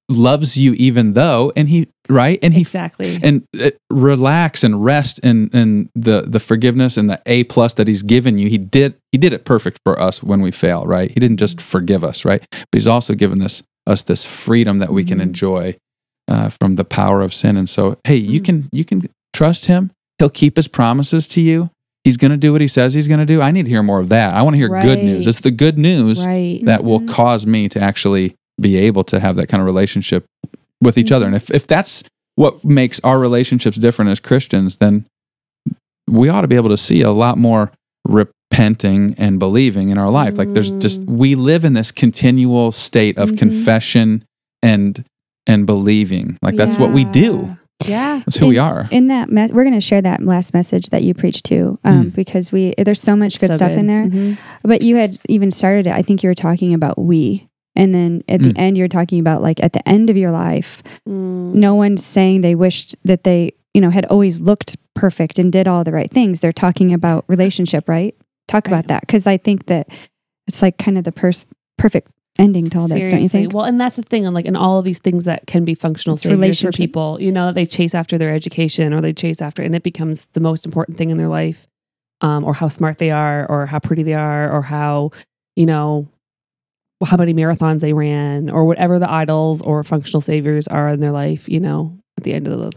loves you even though and he right and he exactly. and uh, relax and rest in in the the forgiveness and the a plus that he's given you he did he did it perfect for us when we fail right he didn't just forgive us right but he's also given this us this freedom that we can Mhm. enjoy uh, from the power of sin and so hey you Mm. can you can trust him he'll keep his promises to you he's going to do what he says he's going to do i need to hear more of that i want to hear good news it's the good news right. that will Mhm. cause me to actually be able to have that kind of relationship with each other. And if, if that's what makes our relationships different as Christians, then we ought to be able to see a lot more repenting and believing in our life. Like there's just Mm. we live in this continual state of Mhm. confession and and believing. Like that's what we do. Yeah. That's who we are. In that, mes- we're going to share that last message that you preached too, um, because we there's so much good So stuff in there. Mhm. But you had even started it. I think you were talking about we, and then at the Mm. end, you're talking about like at the end of your life, Mm. no one's saying they wished that they, you know, had always looked perfect and did all the right things. They're talking about relationship, right? Talk Right. about that because I think that it's like kind of the pers- perfect ending to all this, don't you Seriously. think? Well, and that's the thing, and like in all of these things that can be functional It's saviors for people, you know, they chase after their education or they chase after, and it becomes the most important thing in their life, um, or how smart they are, or how pretty they are, or how, you know, how many marathons they ran, or whatever the idols or functional saviors are in their life. You know, at the end of the,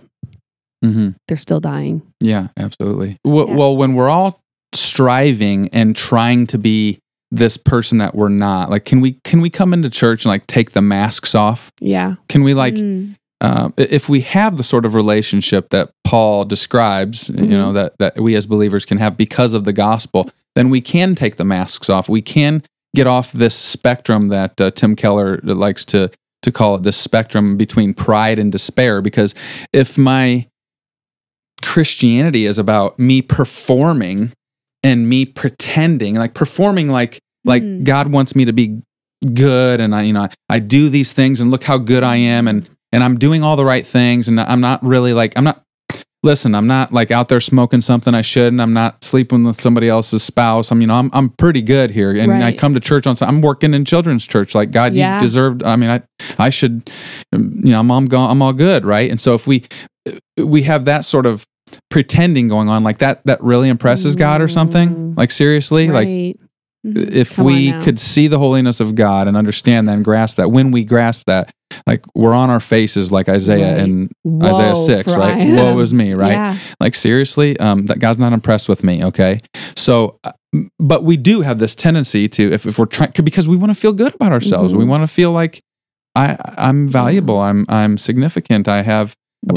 hmm they're still dying. Yeah, absolutely. Well, Yeah. well, when we're all striving and trying to be this person that we're not, like, can we can we come into church and like take the masks off? Yeah. Can we like Mm. uh, if we have the sort of relationship that Paul describes, you know, that, that we as believers can have because of the gospel, then we can take the masks off. We can get off this spectrum that uh, Tim Keller likes to, to call it this spectrum between pride and despair. Because if my Christianity is about me performing and me pretending, like performing like, like Mhm. God wants me to be good and I, you know, I, I do these things and look how good I am and and I'm doing all the right things and I'm not really like I'm not listen, I'm not like out there smoking something I shouldn't. I'm not sleeping with somebody else's spouse. I'm you know, I'm I'm pretty good here. And I come to church on I'm working in children's church. Like God, Yeah. you deserved I mean I I should you know, I'm I'm, I'm all good, right? And so if we we have that sort of pretending going on like that that really impresses God or something. Mm. Like seriously, like Right. Mhm. if Come we could see the holiness of God and understand that and grasp that, when we grasp that, like we're on our faces like Isaiah Right. Woe Isaiah 6, right? Woe is me, right? Yeah. Like seriously, um, that God's not impressed with me, okay? So, uh, but we do have this tendency to, if, if we're trying, because we want to feel good about ourselves. We Mhm. want to feel like I, I'm valuable. I'm, I'm significant. I have,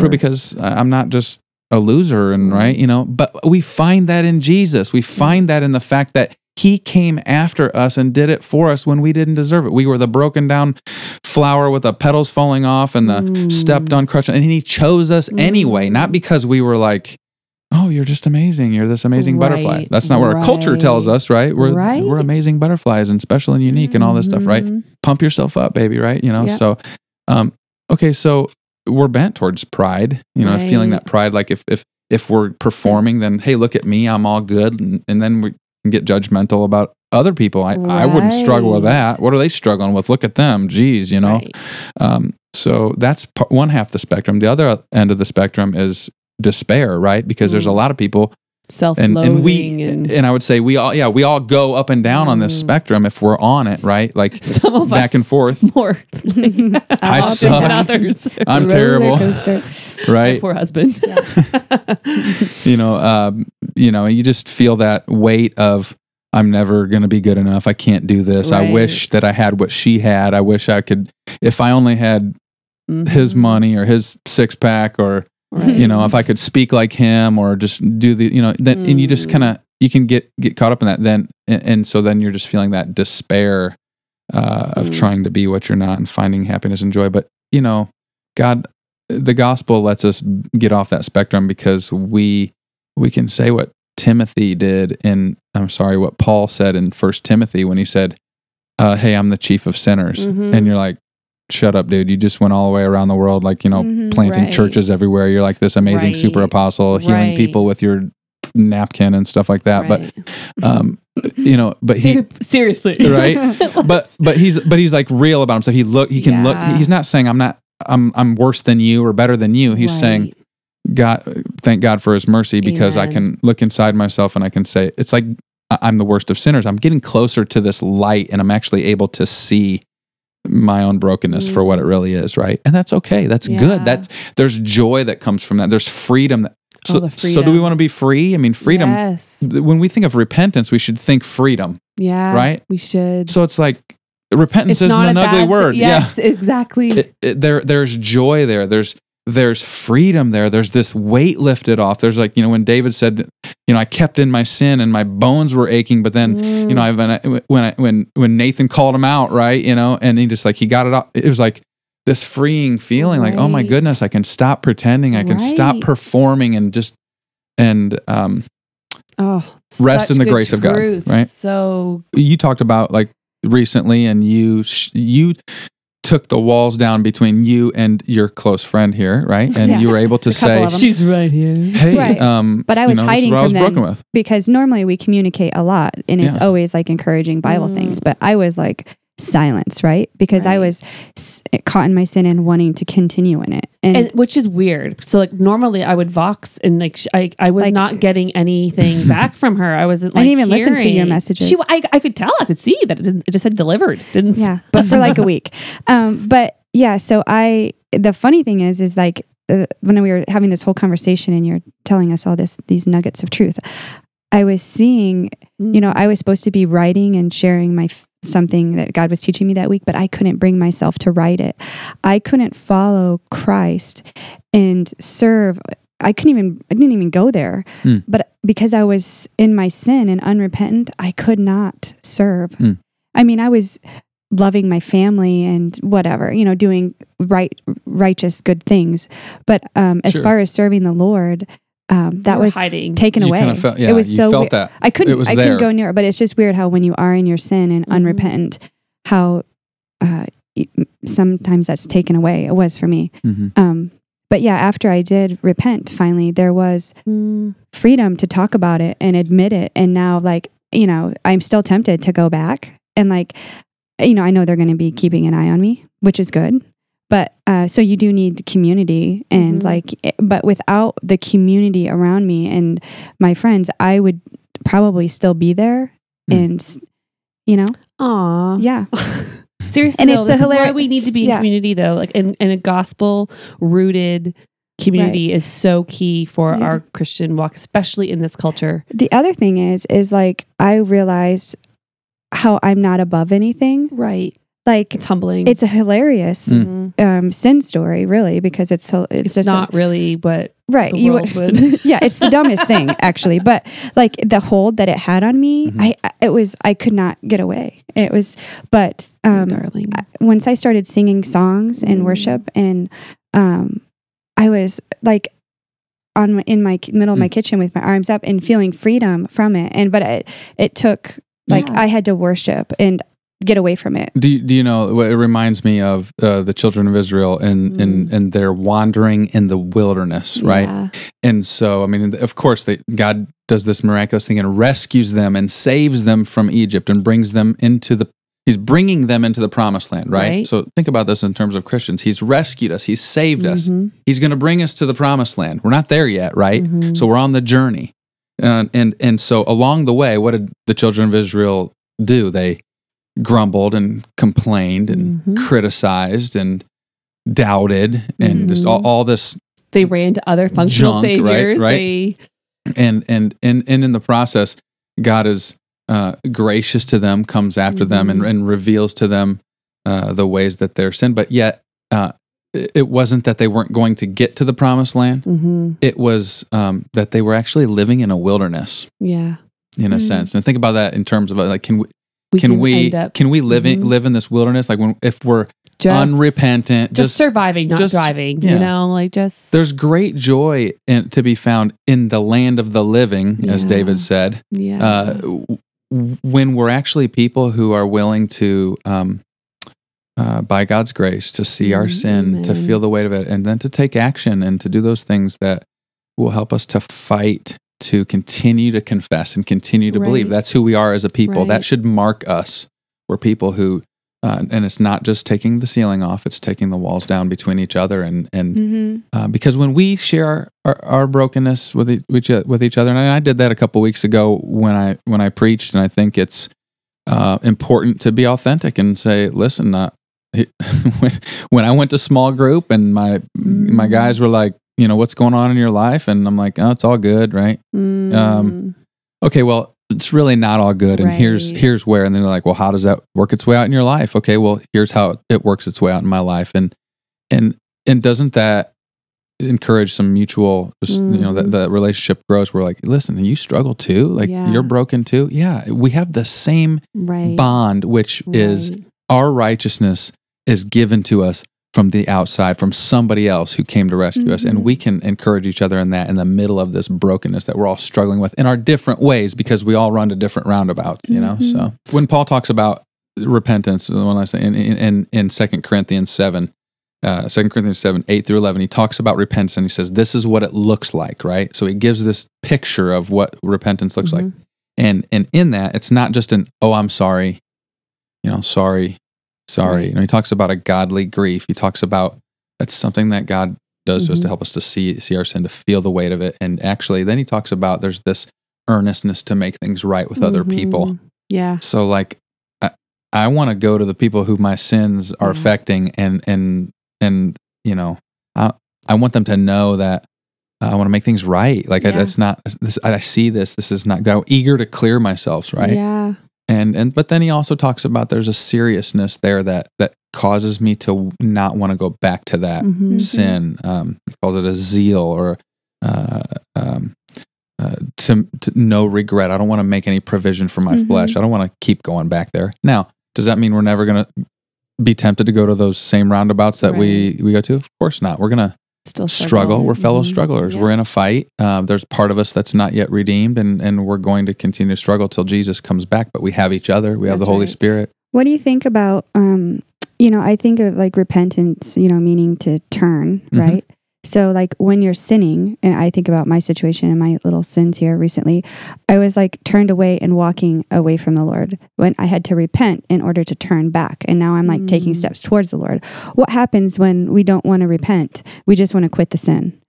because I'm not just a loser and Mhm. right you know but we find that in jesus we find that in the fact that he came after us and did it for us when we didn't deserve it we were the broken down flower with the petals falling off and the Mm. stepped on crutch and he chose us anyway Mm. not because we were like oh you're just amazing you're this amazing butterfly that's not what our culture tells us right we're Right. we're amazing butterflies and special and unique and all this stuff right Mhm. pump yourself up, baby, right? You know, Yep. so um okay, so we're bent towards pride, you know, feeling that pride like if if if we're performing, then hey, look at me, I'm all good, and, and then we can get judgmental about other people. I, I wouldn't struggle with that. What are they struggling with? Look at them, geez, you know. Right. Um, so that's one half the spectrum. The other end of the spectrum is despair, right? Because there's a Mm. lot of people, self-loathing and we and, and I would say we all yeah we all go up and down on this Mm. spectrum if we're on it, right? Like some of back us and forth. more I often suck. than others. I'm terrible, coaster. My right? poor husband. you know, um, you know, you just feel that weight of I'm never going to be good enough. I can't do this. I wish that I had what she had. I wish I could. If I only had his Mhm. money or his six pack, or Right. you know, if I could speak like him, or just do the, you know, then and you just Mm. kind of you can get get caught up in that. Then and, and so then you're just feeling that despair uh, of Mm. trying to be what you're not and finding happiness and joy. But you know, God, the gospel lets us get off that spectrum because we we can say what Timothy did in I'm sorry what Paul said in First Timothy when he said, uh, "Hey, I'm the chief of sinners," Mhm. and you're like, "Shut up, dude! You just went all the way around the world, like you know, Mhm. planting Right. churches everywhere. You're like this amazing super apostle, healing Right. people with your napkin and stuff like that." Right. But um, you know, but he Ser- seriously, right but but he's but he's like real about himself he look he can look he's not saying i'm not i'm i'm worse than you or better than you he's saying god thank god for his mercy because i can look inside myself and i can say it's like i'm the worst of sinners i'm getting closer to this light and i'm actually able to see my own brokenness for what it mm. really is right and that's okay that's Yeah. good that's there's joy that comes from that there's freedom that Oh, so, the so do we want to be free i mean freedom Yes. when we think of repentance we should think freedom Yeah. Right? We should. so it's like repentance it's isn't an ugly bad word. Yes, exactly. it, it, there there's joy there there's there's freedom there. There's this weight lifted off. There's like you know when david said you know i kept in my sin and my bones were aching but then you know I, when I, when I, when when nathan called him out right you know and he just like he got it off it was like this freeing feeling like oh my goodness i can stop pretending. I can stop performing and just and um oh, rest in the grace of God, right? So you talked about like recently and you sh- you took the walls down between you and your close friend here right and Yeah. you were able to There's a couple say she's right here. hey Right. um But I you was know, this is hiding what I was them. broken with because normally we communicate a lot and it's Yeah. always like encouraging Bible Mm. things. But I was like silence, right? Because I was s- caught in my sin and wanting to continue in it. And, and which is weird. So like normally I would vox and like sh- I I was Like- not getting anything back from her. I wasn't. I didn't even listen to your messages. She I, I could tell. I could see that it, didn't, it just said delivered. Didn't. yeah, but for like a week. Um, but yeah, so I, the funny thing is, is like uh, when we were having this whole conversation and you're telling us all this, these nuggets of truth, I was seeing, you know, I was supposed to be writing and sharing my f- something that God was teaching me that week, but I couldn't bring myself to write it. I couldn't follow Christ and serve. I couldn't even, I didn't even go there. Mm. But because I was in my sin and unrepentant, I could not serve. Mm. I mean, I was loving my family and whatever, you know, doing right, righteous, good things. But um, as Sure. far as serving the Lord, um, that was hiding. taken you away. kind of felt yeah it was you so felt weird. that I couldn't. it was I there. couldn't go near it. But it's just weird how when you are in your sin and Mhm. unrepentant, how uh, sometimes that's taken away. It was for me. Mhm. Um, but yeah, after I did repent, finally there was Mm. freedom to talk about it and admit it. And now, like you know, I'm still tempted to go back and like, you know, I know they're going to be keeping an eye on me, which is good. But uh, so you do need community and Mhm. like, but without the community around me and my friends, I would probably still be there. Mm. And you know, Aw. yeah, Seriously, And though, it's the this is why we need to be in community, though. Like, in, in a gospel rooted community is so key for Yeah. our Christian walk, especially in this culture. the other thing is, is like I realized how I'm not above anything. Right. Like It's humbling. it's a hilarious Mm. Um, sin story, really, because it's it's, It's, just a- not really what right. the You world would. yeah, it's the dumbest thing actually, but like the hold that it had on me, Mhm. I it was I could not get away. It was, but Oh, um, darling. I- once I started singing songs and Mm. worship, and um, I was like on my, in my ki- middle of my Mm. kitchen with my arms up and feeling freedom from it. And but it it took like Yeah. I had to worship, and get away from it. Do you, do you know what it reminds me of uh, the children of Israel and and Mm. and they're wandering in the wilderness, right? Yeah. And so, I mean, of course, they, God does this miraculous thing and rescues them and saves them from Egypt and brings them into the. He's bringing them into the promised land, right? Right. So think about this in terms of Christians. He's rescued us. He's saved us. Mhm. He's going to bring us to the promised land. We're not there yet, right? Mhm. So we're on the journey, and and and so along the way, what did the children of Israel do? They grumbled and complained and Mhm. criticized and doubted and just all, all this They ran to other functional Junk, right, saviors. right. They, and and and and in the process, God is uh, gracious to them, comes after them, and, Mhm. and reveals to them uh, the ways that they're sin. But yet, uh, it wasn't that they weren't going to get to the promised land. Mhm. It was um, that they were actually living in a wilderness, Yeah. in a Mm. sense. And think about that in terms of like, can we We can, we end up can we live in, Mhm. live in this wilderness? Like when if we're just, unrepentant, just, just surviving, not just- driving. yeah. You know, like just there's great joy in, to be found in the land of the living, as David said. yeah. uh, w- when we're actually people who are willing to, um, uh, by God's grace, to see our Mm, sin, to feel the weight of it, and then to take action and to do those things that will help us to fight, to continue to confess and continue to believe. That's who we are as a people. That should mark us. We're people who. Uh, and it's not just taking the ceiling off; it's taking the walls down between each other, and and Mm-hmm. uh, because when we share our, our, our brokenness with each, with each- other, and I did that a couple weeks ago when I when I preached, and I think it's uh, important to be authentic and say, listen, uh, when when I went to small group and my my Mm. guys were like, you know, what's going on in your life, and I'm like, oh, it's all good, right? Mm. um, Okay, well, it's really not all good, and here's Right. here's where, and then they're like, well, how does that work its way out in your life? Okay, well, here's how it works its way out in my life, and and and doesn't that encourage some mutual just, you know that Mhm. the relationship grows we're like listen you struggle too like Yeah. you're broken too yeah we have the same right. bond which is our righteousness is given to us from the outside from somebody else who came to rescue us and Mhm. we can encourage each other in that in the middle of this brokenness that we're all struggling with in our different ways because we all run to different roundabouts you know Mhm. so when paul talks about repentance the one last thing in in, in, in 2 corinthians 7 uh, 2 Corinthians 7, 8 through 11, he talks about repentance and he says, This is what it looks like, right? So he gives this picture of what repentance looks like. Mhm. And and in that, it's not just an, oh, I'm sorry, you know, sorry, sorry. Right. You know, he talks about a godly grief. He talks about that's something that God does to us to Mhm. help us to see see our sin, to feel the weight of it. And actually, then he talks about there's this earnestness to make things right with other people. Mhm. Yeah. So like I, I want to go to the people who my sins are Yeah. affecting and and and you know I I want them to know that I want to make things right. Like I, that's not this I see this this is not go eager to clear myself, right? Yeah. And and but then he also talks about there's a seriousness there that that causes me to not want to go back to that Mhm. sin. Um, he calls it a zeal or uh, um, uh, to, to no regret. I don't want to make any provision for my Mhm. flesh. I don't want to keep going back there. Now, does that mean we're never going to be tempted to go to those same roundabouts that we we go to? Of course not. We're going to Still struggle. We're fellow Mhm. strugglers. Yeah. We're in a fight. Um, there's part of us that's not yet redeemed, and and we're going to continue to struggle till Jesus comes back. But we have each other. We have That's the Holy right. Spirit. What do you think about, um, you know, I think of like repentance, you know, meaning to turn, Mhm. right? So, like when you're sinning, and I think about my situation and my little sins here recently, I was like turned away and walking away from the Lord when I had to repent in order to turn back. And now I'm like taking Mm. steps towards the Lord. What happens when we don't want to repent? We just want to quit the sin.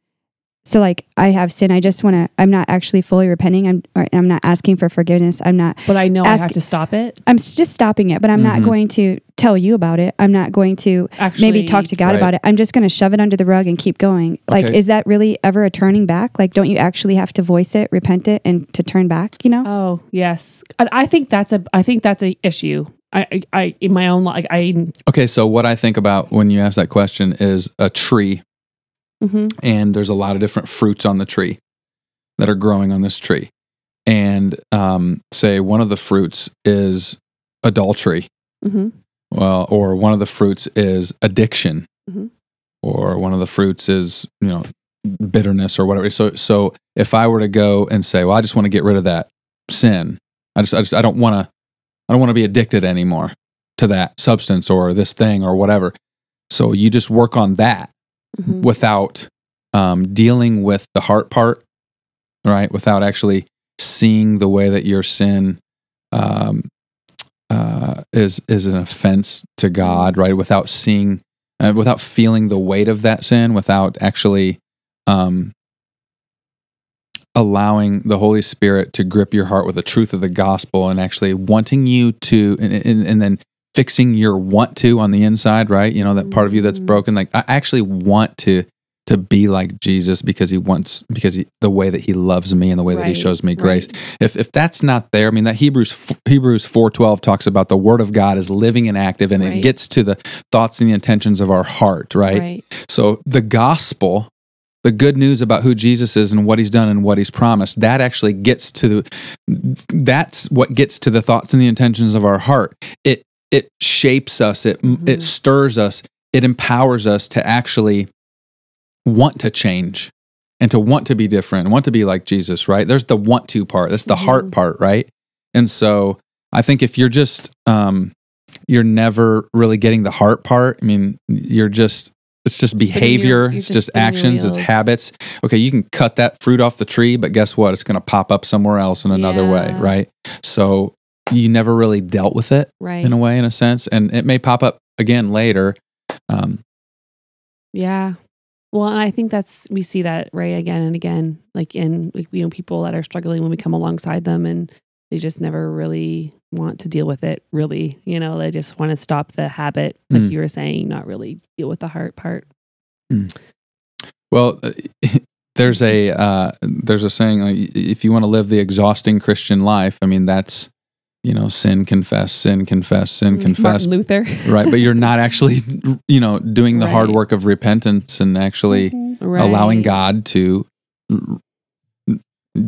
So like I have sin, I just want to. I'm not actually fully repenting. I'm. Or I'm not asking for forgiveness. I'm not But I know I have to stop it. I'm just stopping it, but I'm Mhm. not going to tell you about it. I'm not going to Actually, maybe talk to God Right. about it. I'm just going to shove it under the rug and keep going. Like, Okay. is that really ever a turning back? Like, don't you actually have to voice it, repent it, and to turn back? You know? Oh yes, I, I think that's a. I think that's a issue. I, I, I in my own like I. Okay, so what I think about when you ask that question is a tree, mhm. and there's a lot of different fruits on the tree that are growing on this tree, and um, say one of the fruits is adultery, Mhm. well, or one of the fruits is addiction, Mhm. or one of the fruits is you know bitterness or whatever. So, so if I were to go and say, well, I just want to get rid of that sin, I just, I just, I don't want to, I don't want to be addicted anymore. to that substance or this thing or whatever. So you just work on that Mhm. without um, dealing with the heart part, right? Without actually seeing the way that your sin um, uh, is is an offense to God, right? Without seeing, uh, without feeling the weight of that sin, without actually um, allowing the Holy Spirit to grip your heart with the truth of the gospel, and actually wanting you to, and, and, and then fixing your want to on the inside, right? You know that part of you that's Mhm. broken. Like I actually want to to be like Jesus because he wants because he, the way that he loves me and the way that he shows me grace. right. If if that's not there, I mean that Hebrews Hebrews 4:12 talks about the word of God is living and active and it gets to the thoughts and the intentions of our heart, right? Right. So the gospel, the good news about who Jesus is and what he's done and what he's promised, that actually gets to that's what gets to the thoughts and the intentions of our heart. It it shapes us, it Mhm. it stirs us, it empowers us to actually want to change and to want to be different, want to be like Jesus, right? There's the want to part. That's the heart Mhm. part, right? And so I think if you're just um you're never really getting the heart part, I mean, you're just it's just Spinning behavior, you're it's just just actions, it's habits. Okay, you can cut that fruit off the tree, but guess what? It's going to pop up somewhere else in another way, right? So you never really dealt with it Right. in a way, in a sense, and it may pop up again later. Um, Yeah. Well, and I think that's we see that right again and again, like in like you know people that are struggling when we come alongside them and they just never really want to deal with it. Really, you know, they just want to stop the habit, like Mm. you were saying, not really deal with the heart part. Well, uh, there's a uh, there's a saying like, if you want to live the exhausting Christian life, I mean that's you know sin confess sin confess sin confess Martin Luther, right, but you're not actually you know doing the hard work of repentance and actually mm-hmm. Right. allowing God to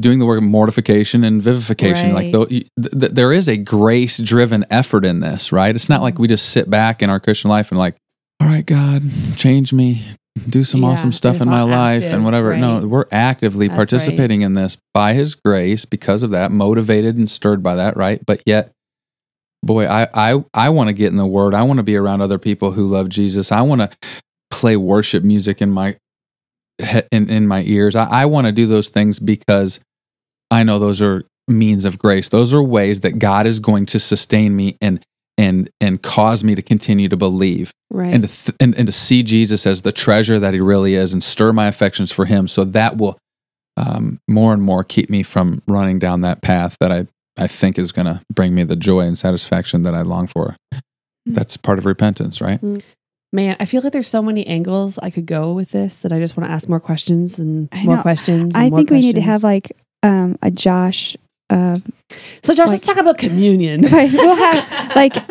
doing the work of mortification and vivification. Like Right. th- th- there is a grace driven effort in this, right? It's not like mm-hmm. we just sit back in our Christian life and like, all right, God, change me, do some Yeah, awesome stuff in my not life and whatever. No, we're actively That's right. participating in this by His grace because of that, motivated and stirred by that, right? But yet. Boy, I I, I want to get in the Word. I want to be around other people who love Jesus. I want to play worship music in my in, in my ears. I, I want to do those things because I know those are means of grace. Those are ways that God is going to sustain me and and and cause me to continue to believe right. and to th- and, and to see Jesus as the treasure that He really is, and stir my affections for Him. So that will um, more and more keep me from running down that path that I I think is going to bring me the joy and satisfaction that I long for. That's part of repentance, right? Man, I feel like there's so many angles I could go with this that I just want to ask more questions and more questions. and I more think we need to have like um, a Josh. Uh, so. Josh, let's talk about communion. Right, we'll have, like,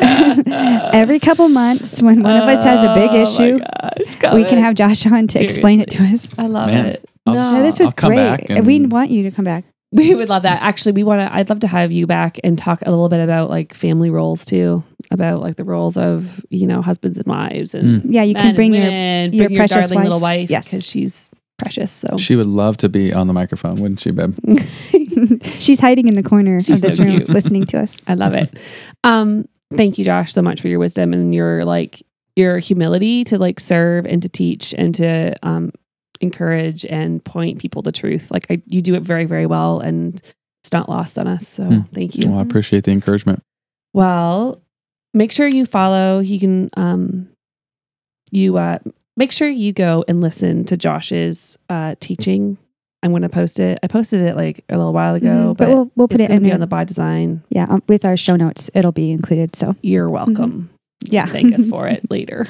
every couple months when one of us has a big Oh issue, gosh, got we can have Josh on to explain it to us. I love Man, it. I'll no, just- No, this was great. and- we want you to come back. we would love that. Actually, we want to. I'd love to have you back and talk a little bit about like family roles too, about like the roles of you know husbands and wives and Yeah, you can bring and your women, your bring your precious darling little wife. wife, Yes. because she's precious. So She would love to be on the microphone, wouldn't she, babe? She's hiding in the corner She's of this so room cute. listening to us. I love it. Um, thank you, Josh, so much for your wisdom and your like your humility to like serve and to teach and to um encourage and point people to truth. Like I, you do it very, very well, and it's not lost on us. So Hmm. thank you. Well, I appreciate the encouragement. Well, make sure you follow. You can um you uh make sure you go and listen to Josh's uh teaching. I'm going to post it. I posted it like a little while ago, Mhm, but, but we'll we'll put it's it in there. on the by design. yeah, um, with our show notes, it'll be included. So You're welcome. yeah, Thank us for it later.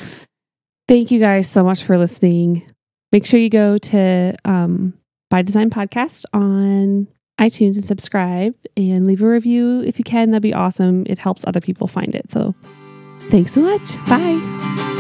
Thank you guys so much for listening. Make sure you go to um, By Design Podcast on iTunes and subscribe and leave a review if you can. That'd be awesome. It helps other people find it. So thanks so much. Bye.